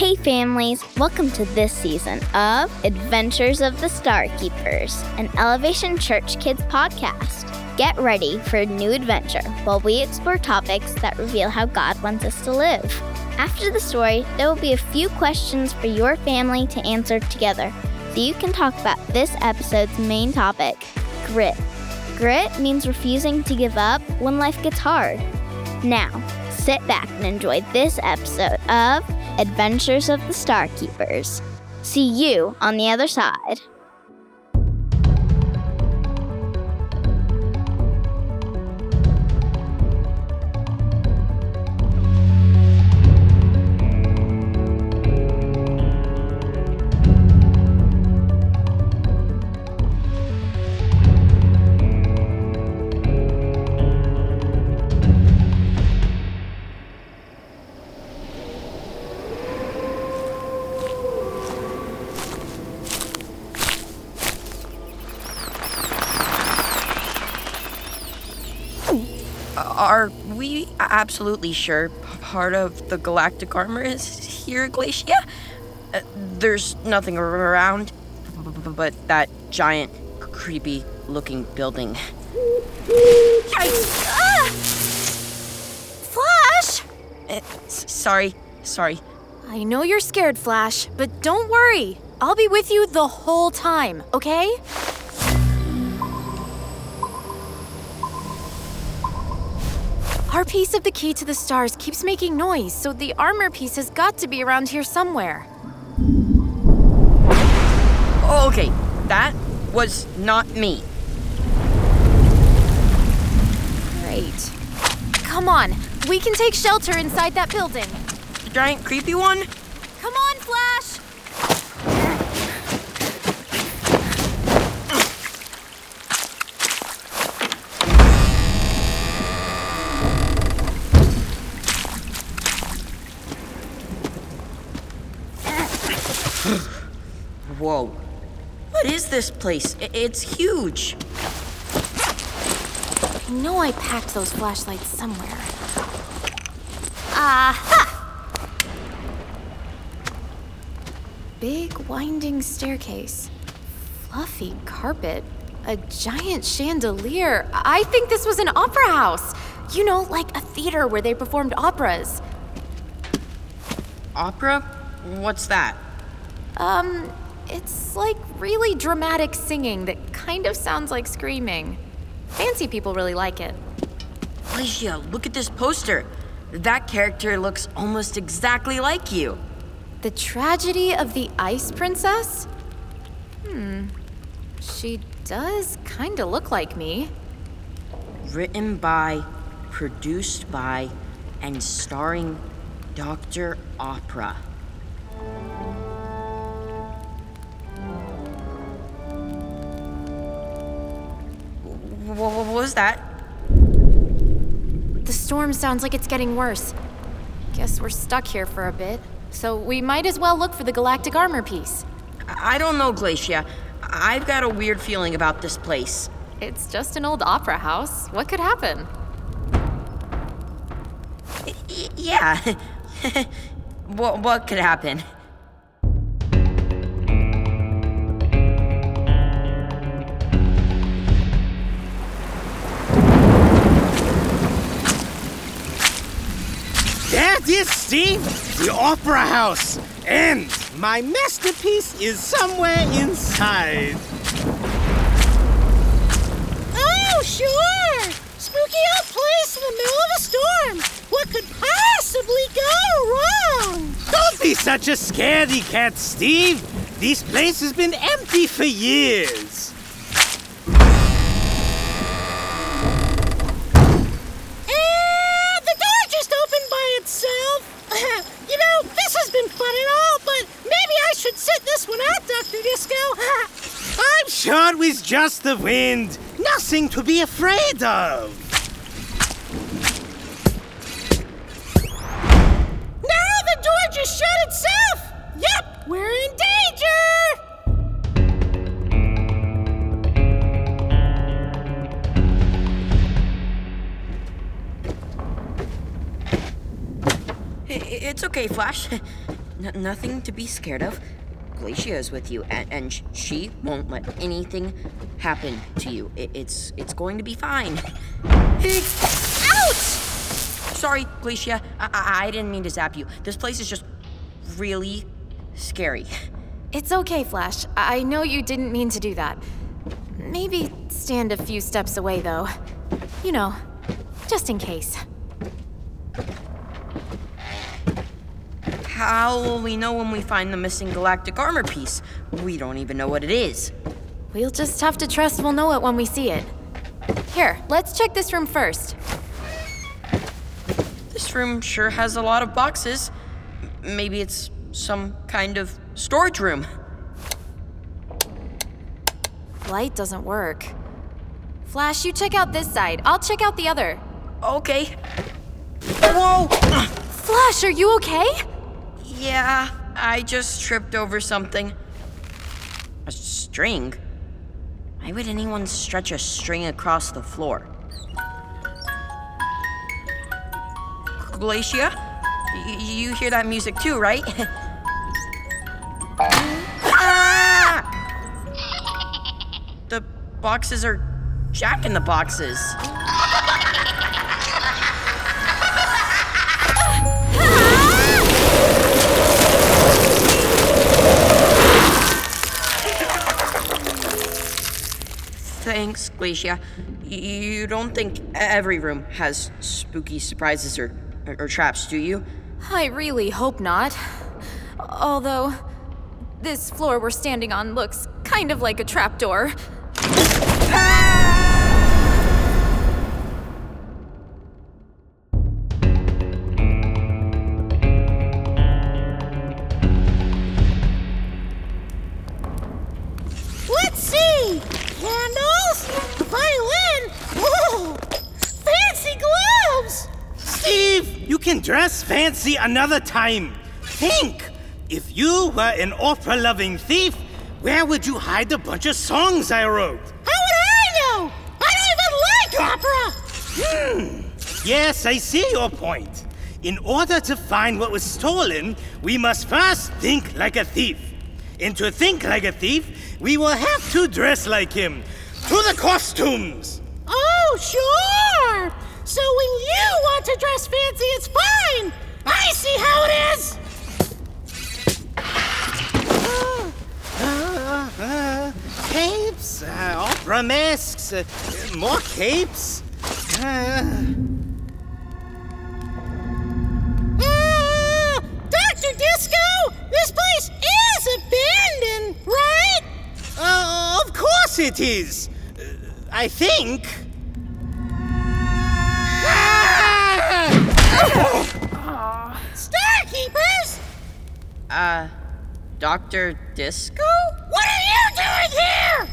Hey, families, welcome to this season of Adventures of the Star Keepers, an Elevation Church Kids podcast. Get ready for a new adventure while we explore topics that reveal how God wants us to live. After the story, there will be a few questions for your family to answer together so you can talk about this episode's main topic grit. Grit means refusing to give up when life gets hard. Now, sit back and enjoy this episode of Adventures of the Star Keepers. See you on the other side. Absolutely sure part of the galactic armor is here, Glacia? Uh, there's nothing around but that giant, creepy looking building. Ah! Flash! Uh, sorry, sorry. I know you're scared, Flash, but don't worry. I'll be with you the whole time, okay? Piece of the key to the stars keeps making noise, so the armor piece has got to be around here somewhere. Okay, that was not me. Great. Come on, we can take shelter inside that building. The giant, creepy one? Come on, Flash! Whoa. What is this place? It's huge. I know I packed those flashlights somewhere. Aha! Big winding staircase, fluffy carpet, a giant chandelier. I think this was an opera house. You know, like a theater where they performed operas. Opera? What's that? Um, it's like really dramatic singing that kind of sounds like screaming. Fancy people really like it. Glacia, look at this poster. That character looks almost exactly like you. The Tragedy of the Ice Princess? Hmm. She does kind of look like me. Written by, produced by, and starring Dr. Opera. Wh- What was that? The storm sounds like it's getting worse. Guess we're stuck here for a bit. So we might as well look for the galactic armor piece. I I don't know, Glacia. I've got a weird feeling about this place. It's just an old opera house. What could happen? Y- yeah. what, what could happen? That is Steve, the Opera House. And my masterpiece is somewhere inside. Oh, sure! Spooky old place in the middle of a storm. What could possibly go wrong? Don't be such a scaredy cat, Steve. This place has been empty for years. And the door just opened by itself. you know, this has been fun and all, but maybe I should sit this one out, Dr. Disco. I'm sure it was just the wind. Nothing to be afraid of. now the door just shut itself. Yep, we're in danger. It's okay, Flash. N- nothing to be scared of. Glacia is with you, and, and she won't let anything happen to you. I- it's it's going to be fine. Ouch! Sorry, Glacia. I-, I I didn't mean to zap you. This place is just really scary. It's okay, Flash. I know you didn't mean to do that. Maybe stand a few steps away, though. You know, just in case. How will we know when we find the missing galactic armor piece? We don't even know what it is. We'll just have to trust we'll know it when we see it. Here, let's check this room first. This room sure has a lot of boxes. Maybe it's some kind of storage room. Light doesn't work. Flash, you check out this side. I'll check out the other. Okay. Whoa! Flash, are you okay? Yeah, I just tripped over something. A string? Why would anyone stretch a string across the floor? Glacia? Y- you hear that music too, right? ah! The boxes are jack in the boxes. Glacia. You don't think every room has spooky surprises or, or, or traps, do you? I really hope not. Although, this floor we're standing on looks kind of like a trapdoor. Fancy another time. Think! If you were an opera loving thief, where would you hide the bunch of songs I wrote? How would I know? I don't even like opera. Hmm. Yes, I see your point. In order to find what was stolen, we must first think like a thief. And to think like a thief, we will have to dress like him. To the costumes! Oh, sure. So when you want to dress fancy, it's fine. I see how it is. Uh, uh, capes, uh, opera masks, uh, more capes. Uh, Uh, Dr. Disco, this place is abandoned, right? uh, of course it is. Uh, I think. Starkeepers? Uh, Dr. Disco? What are you doing here?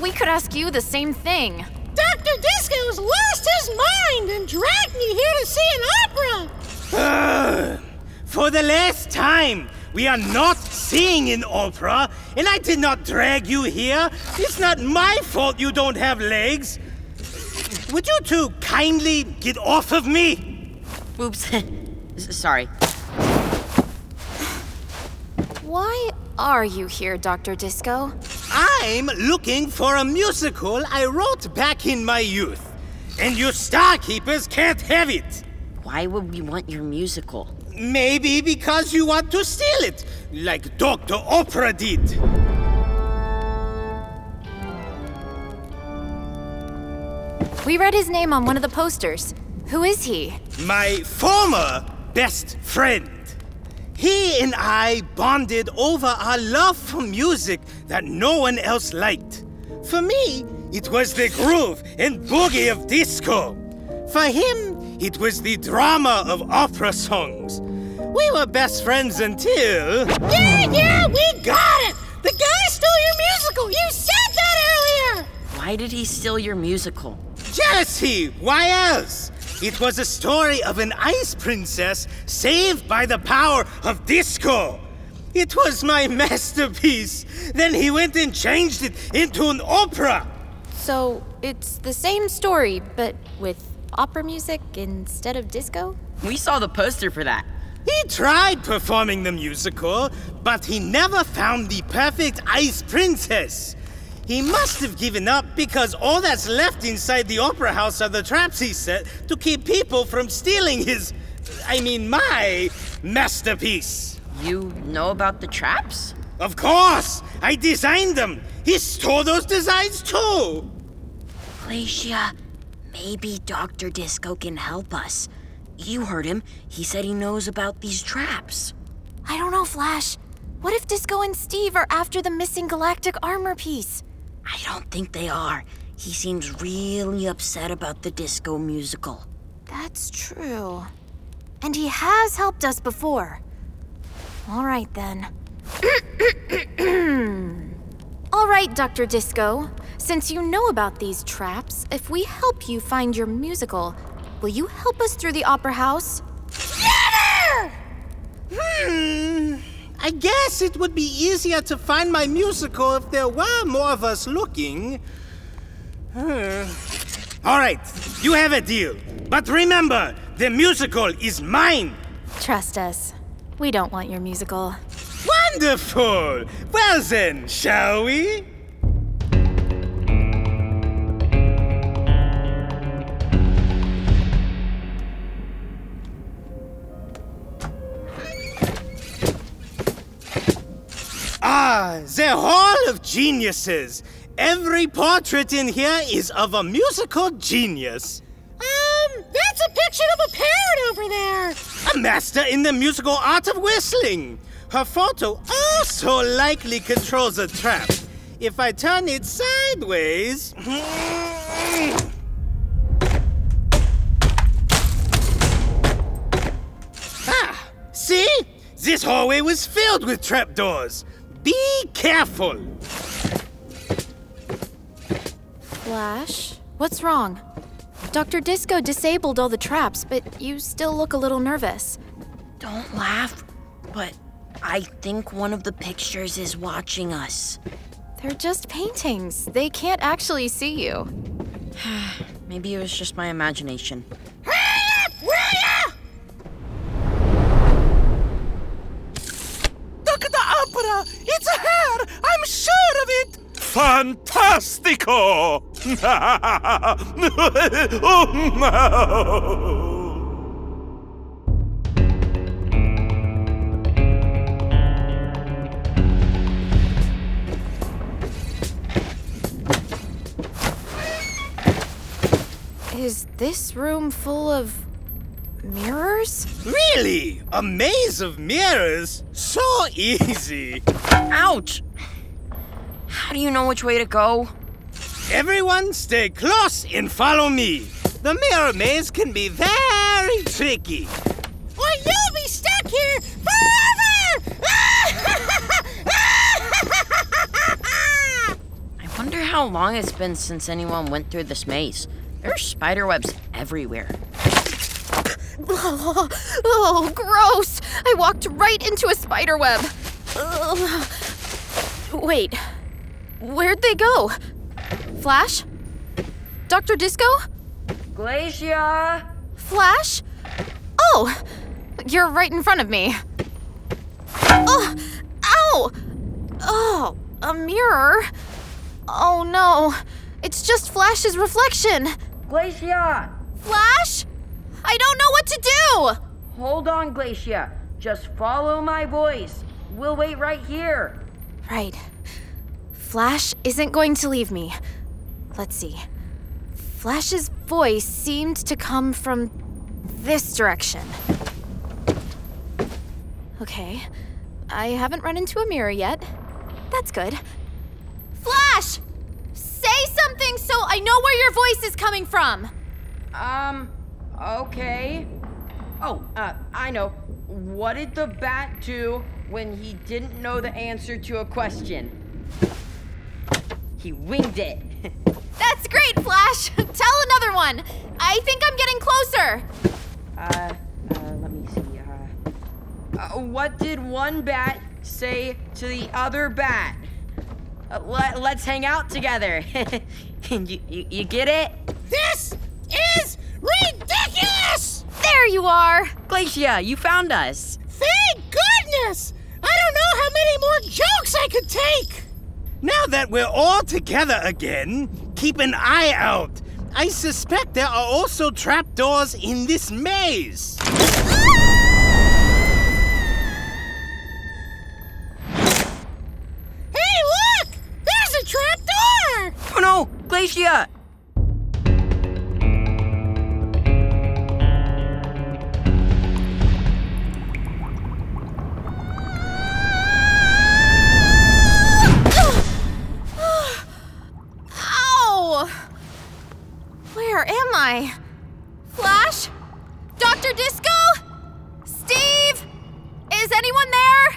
We could ask you the same thing. Dr. Disco's lost his mind and dragged me here to see an opera. Uh, for the last time, we are not seeing an opera, and I did not drag you here. It's not my fault you don't have legs. Would you two kindly get off of me? Oops. Sorry. Why are you here, Dr. Disco? I'm looking for a musical I wrote back in my youth, and you Starkeepers can't have it. Why would we want your musical? Maybe because you want to steal it, like Dr. Opera did. We read his name on one of the posters. Who is he? My former best friend. He and I bonded over our love for music that no one else liked. For me, it was the groove and boogie of disco. For him, it was the drama of opera songs. We were best friends until. Yeah, yeah, we got it. The guy stole your musical. You said that earlier. Why did he steal your musical? Jealousy! Why else? It was a story of an ice princess saved by the power of disco. It was my masterpiece. Then he went and changed it into an opera. So, it's the same story, but with opera music instead of disco? We saw the poster for that. He tried performing the musical, but he never found the perfect ice princess. He must have given up because all that's left inside the opera house are the traps he set to keep people from stealing his. I mean, my masterpiece. You know about the traps? Of course! I designed them! He stole those designs too! Glacia, maybe Dr. Disco can help us. You heard him. He said he knows about these traps. I don't know, Flash. What if Disco and Steve are after the missing galactic armor piece? I don't think they are. He seems really upset about the disco musical. That's true. And he has helped us before. All right, then. All right, Dr. Disco. Since you know about these traps, if we help you find your musical, will you help us through the opera house? Hmm. I guess it would be easier to find my musical if there were more of us looking. Hmm. All right, you have a deal. But remember, the musical is mine. Trust us. We don't want your musical. Wonderful! Well then, shall we? Hall of Geniuses. Every portrait in here is of a musical genius. Um, that's a picture of a parrot over there. A master in the musical art of whistling. Her photo also likely controls a trap. If I turn it sideways. ah, see? This hallway was filled with trapdoors. Be careful. Flash? What's wrong? Dr. Disco disabled all the traps, but you still look a little nervous. Don't laugh, but I think one of the pictures is watching us. They're just paintings. They can't actually see you. Maybe it was just my imagination. It! Fantastico! oh, no. Is this room full of mirrors? Really? A maze of mirrors? So easy. Ouch! How do you know which way to go? Everyone stay close and follow me. The mirror maze can be very tricky. Or you'll be stuck here forever! I wonder how long it's been since anyone went through this maze. There are spider webs everywhere. Oh, oh, gross! I walked right into a spider web. Ugh. Wait, where'd they go? Flash? Dr. Disco? Glacia! Flash? Oh, you're right in front of me. Oh, ow! Oh, a mirror? Oh no, it's just Flash's reflection. Glacia! Flash? I don't know what to do! Hold on, Glacia. Just follow my voice. We'll wait right here. Right. Flash isn't going to leave me. Let's see. Flash's voice seemed to come from this direction. Okay. I haven't run into a mirror yet. That's good. Flash! Say something so I know where your voice is coming from! Um, okay. Oh, uh, I know. What did the bat do when he didn't know the answer to a question? He winged it. That's great, Flash. Tell another one. I think I'm getting closer. Uh, uh let me see. Uh, uh, what did one bat say to the other bat? Uh, let, let's hang out together. you, you, you get it? This is ridiculous! There you are! Glacia, you found us. Thank goodness! I don't know how many more jokes I could take! That we're all together again, keep an eye out. I suspect there are also trapdoors in this maze. Hey, look! There's a trapdoor! Oh no, Glacia! Is anyone there?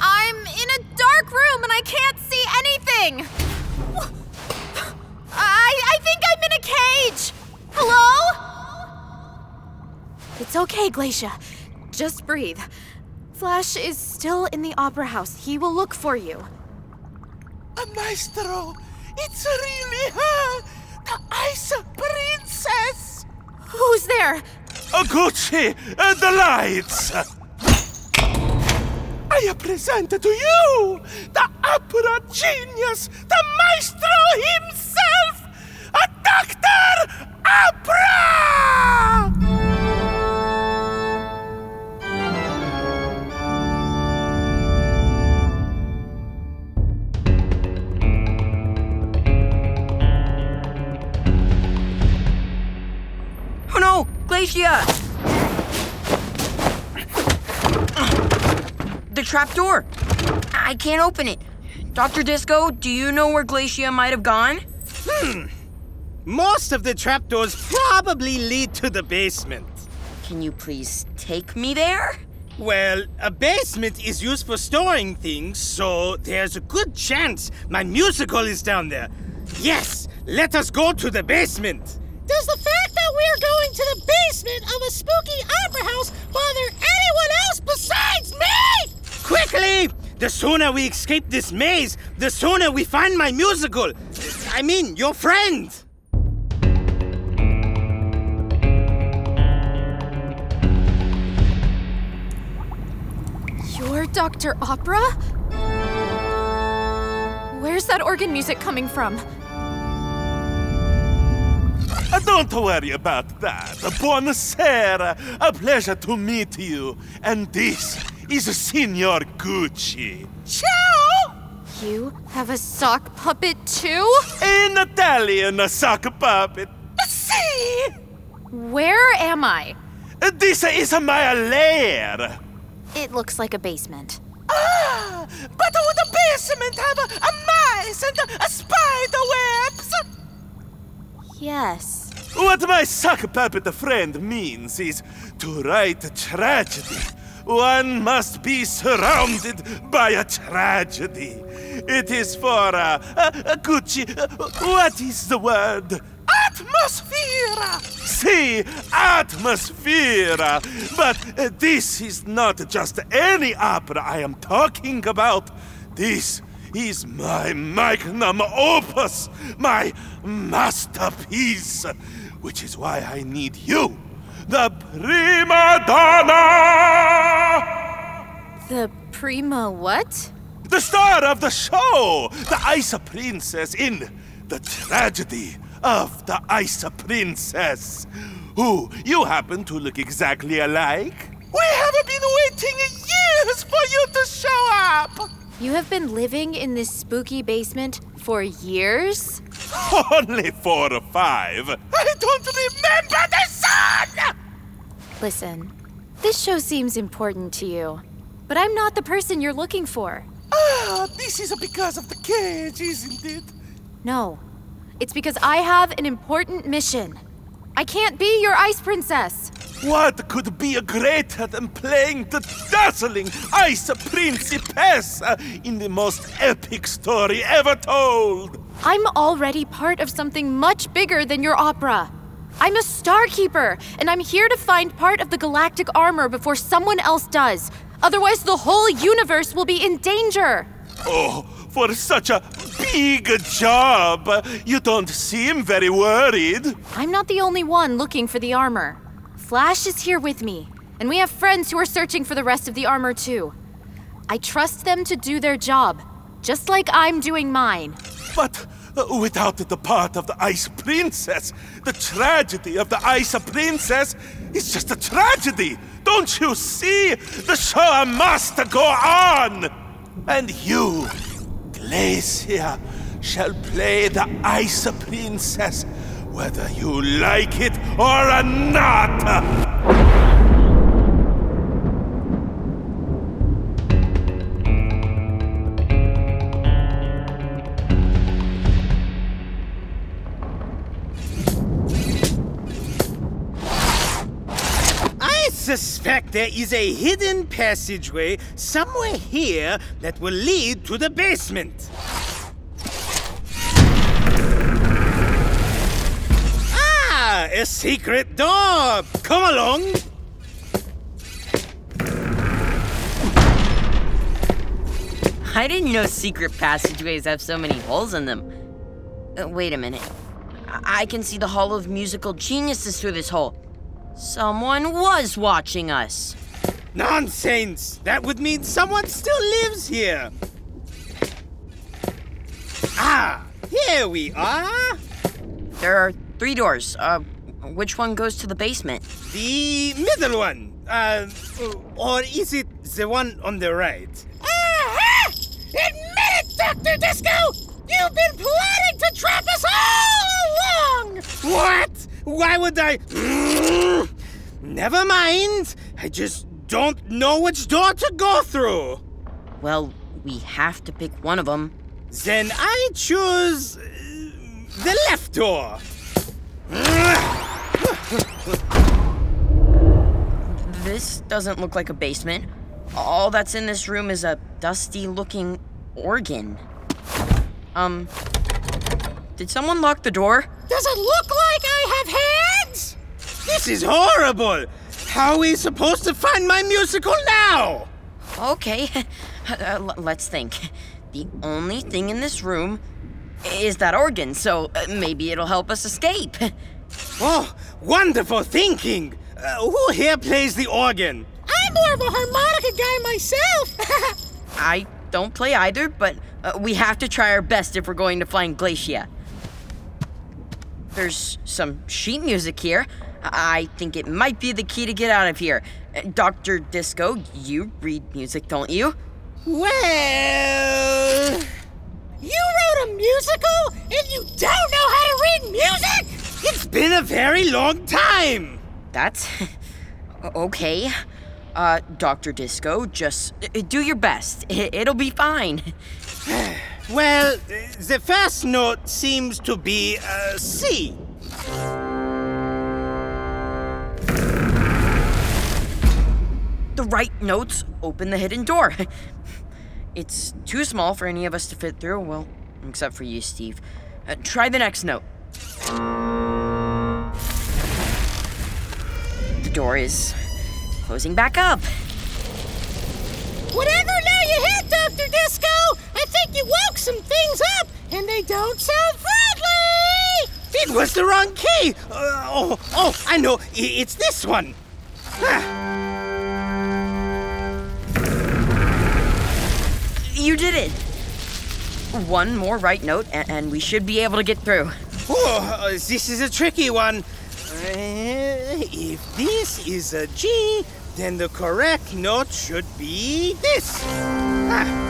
I'm in a dark room and I can't see anything. I I think I'm in a cage. Hello? It's okay, Glacia. Just breathe. Flash is still in the opera house. He will look for you. Uh, Maestro, it's really her, the Ice Princess. Who's there? Gucci, uh, the lights. I present to you the opera genius, the maestro himself, a Dr. Opera! Oh no, Glacia! The trapdoor! I can't open it. Dr. Disco, do you know where Glacia might have gone? Hmm. Most of the trapdoors probably lead to the basement. Can you please take me there? Well, a basement is used for storing things, so there's a good chance my musical is down there. Yes, let us go to the basement. Does the fact that we're going to the basement of a spooky opera house bother anyone else besides me? Quickly! The sooner we escape this maze, the sooner we find my musical. I mean, your friend. You're Dr. Opera? Where's that organ music coming from? Uh, don't worry about that. Buonasera. A pleasure to meet you. And this is a Signor Gucci. Ciao! You have a sock puppet too? An Italian sock puppet. See? Where am I? This is my lair. It looks like a basement. Ah, but would the basement have a, a mice and a, a spider webs? Yes. What my sock puppet friend means is to write tragedy. One must be surrounded by a tragedy. It is for a uh, Gucci. uh, what is the word? Atmosphere! See, atmosphere! But uh, this is not just any opera I am talking about. This is my magnum opus, my masterpiece, which is why I need you, the prima donna! The prima what? The star of the show, the Ice Princess in the tragedy of the Ice Princess. Who you happen to look exactly alike? We have been waiting years for you to show up! You have been living in this spooky basement for years? Only four or five. I don't remember the sun! Listen, this show seems important to you, but I'm not the person you're looking for. Ah, this is because of the cage, isn't it? No, it's because I have an important mission. I can't be your ice princess. What could be greater than playing the dazzling Ice Principessa in the most epic story ever told? I'm already part of something much bigger than your opera. I'm a star keeper, and I'm here to find part of the galactic armor before someone else does. Otherwise, the whole universe will be in danger. Oh, for such a big job, you don't seem very worried. I'm not the only one looking for the armor. Flash is here with me, and we have friends who are searching for the rest of the armor too. I trust them to do their job, just like I'm doing mine. But without the part of the Ice Princess, the tragedy of the Ice Princess is just a tragedy. Don't you see? The show must go on. And you, Glacia, shall play the Ice Princess, whether you like it or not. There is a hidden passageway somewhere here that will lead to the basement. Ah, a secret door. Come along. I didn't know secret passageways have so many holes in them. Uh, wait a minute. I-, I can see the Hall of Musical Geniuses through this hole. Someone was watching us. Nonsense! That would mean someone still lives here. Ah, here we are. There are three doors. Uh, which one goes to the basement? The middle one. Uh, or is it the one on the right? Aha! Admit it, Dr. Disco! You've been plotting to trap us all along! What? Why would I? Never mind. I just don't know which door to go through. Well, we have to pick one of them. Then I choose uh, the left door. This doesn't look like a basement. All that's in this room is a dusty looking organ. Um, did someone lock the door? Does it look like I have hands? This is horrible. How are we supposed to find my musical now? Okay, uh, let's think. The only thing in this room is that organ, so uh, maybe it'll help us escape. Oh, wonderful thinking. Uh, who here plays the organ? I'm more of a harmonica guy myself. I don't play either, but uh, we have to try our best if we're going to find Glacia. There's some sheet music here. I think it might be the key to get out of here. Uh, Dr. Disco, you read music, don't you? Well, you wrote a musical and you don't know how to read music? it's been a very long time. That's okay. Uh, Dr. Disco, just uh, do your best. It'll be fine. Well, the first note seems to be a C. The right notes open the hidden door. It's too small for any of us to fit through, well, except for you, Steve. Uh, try the next note. The door is closing back up. Whatever now you hit, Dr. Disco, I think you woke some things up and they don't sound friendly! It was the wrong key. Uh, oh, oh, I know. It's this one. Ah, You did it! One more right note, a- and we should be able to get through. Oh, uh, this is a tricky one. Uh, if this is a G, then the correct note should be this. Ah.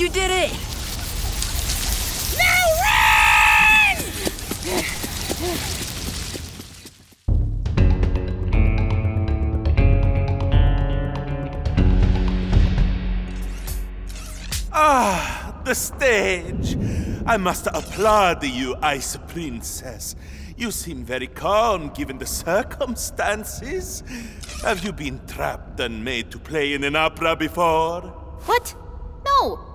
You did it! Now run! Ah, the stage. I must applaud you, Ice Princess. You seem very calm given the circumstances. Have you been trapped and made to play in an opera before? What? No.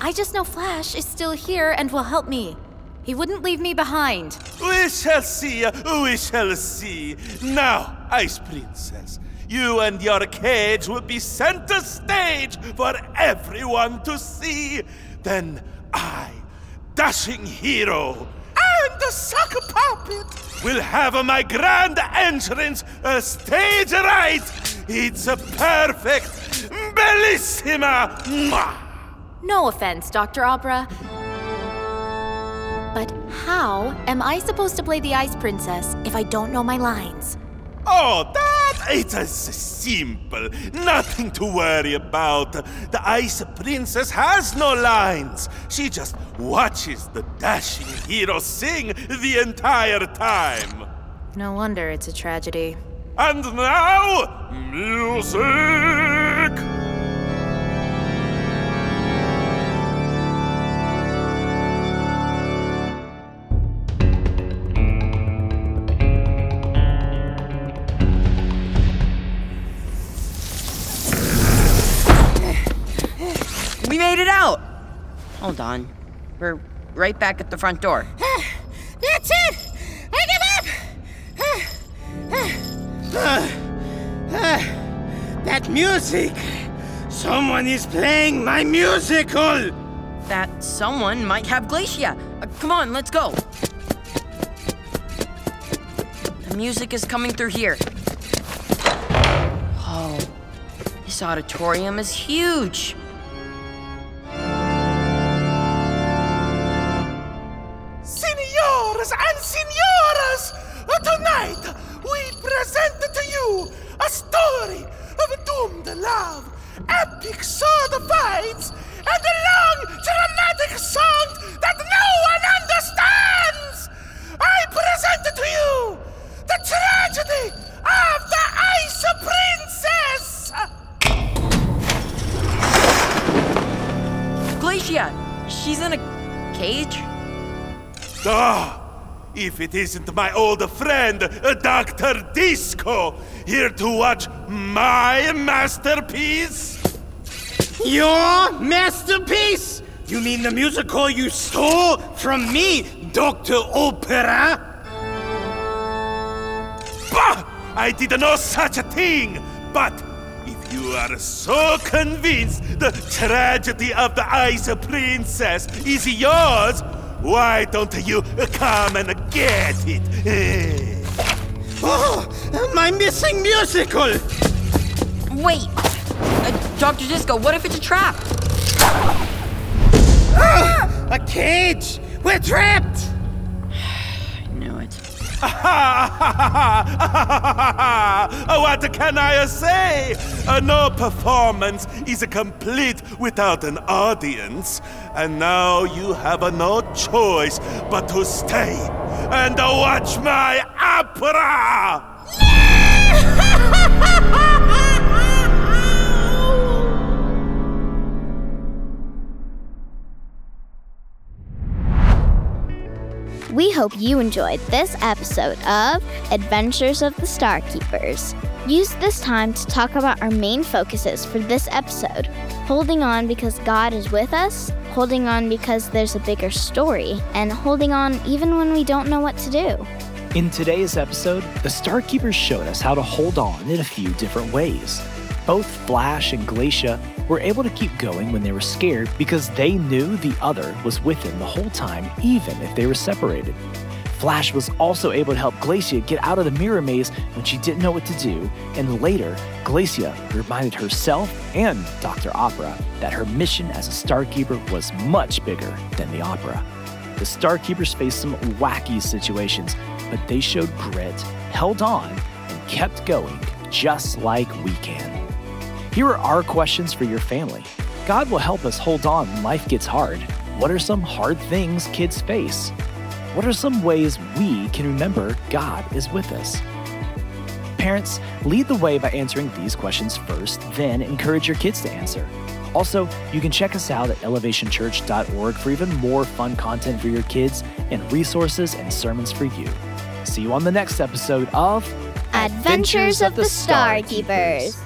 I just know Flash is still here and will help me. He wouldn't leave me behind. We shall see, we shall see. Now, Ice Princess, you and your cage will be center stage for everyone to see. Then I, dashing hero, and the sucker puppet will have my grand entrance a stage right It's a perfect, bellissima. Mwah. No offense, Dr. Opera. But how am I supposed to play the Ice Princess if I don't know my lines? Oh, that it is simple. Nothing to worry about. The Ice Princess has no lines. She just watches the dashing hero sing the entire time. No wonder it's a tragedy. And now, music! Hold on. We're right back at the front door. That's it! I give up! That music! Someone is playing my musical! That someone might have Glacia. Uh, come on, let's go. The music is coming through here. Oh, this auditorium is huge. Glacia, she's in a cage? Ah, if it isn't my old friend, uh, Dr. Disco, here to watch my masterpiece. Your masterpiece? You mean the musical you stole from me, Dr. Opera? Bah! I did no such a thing. But if you are so convinced the tragedy of the Ice Princess is yours, why don't you come and get it? Oh, my missing musical! Wait! Uh, Dr. Disco, what if it's a trap? A cage! We're trapped! I knew it. what can I say? Uh, no performance is complete without an audience. And now you have no choice but to stay and watch my opera! We hope you enjoyed this episode of Adventures of the Star Keepers. Use this time to talk about our main focuses for this episode holding on because God is with us, holding on because there's a bigger story, and holding on even when we don't know what to do. In today's episode, the Starkeepers showed us how to hold on in a few different ways. Both Flash and Glacia were able to keep going when they were scared because they knew the other was with them the whole time, even if they were separated. Flash was also able to help Glacia get out of the mirror maze when she didn't know what to do, and later, Glacia reminded herself and Dr. Opera that her mission as a Starkeeper was much bigger than the opera. The Starkeepers faced some wacky situations, but they showed grit, held on, and kept going just like we can. Here are our questions for your family. God will help us hold on when life gets hard. What are some hard things kids face? What are some ways we can remember God is with us? Parents, lead the way by answering these questions first, then encourage your kids to answer. Also, you can check us out at elevationchurch.org for even more fun content for your kids and resources and sermons for you. See you on the next episode of Adventures of the Star Keepers.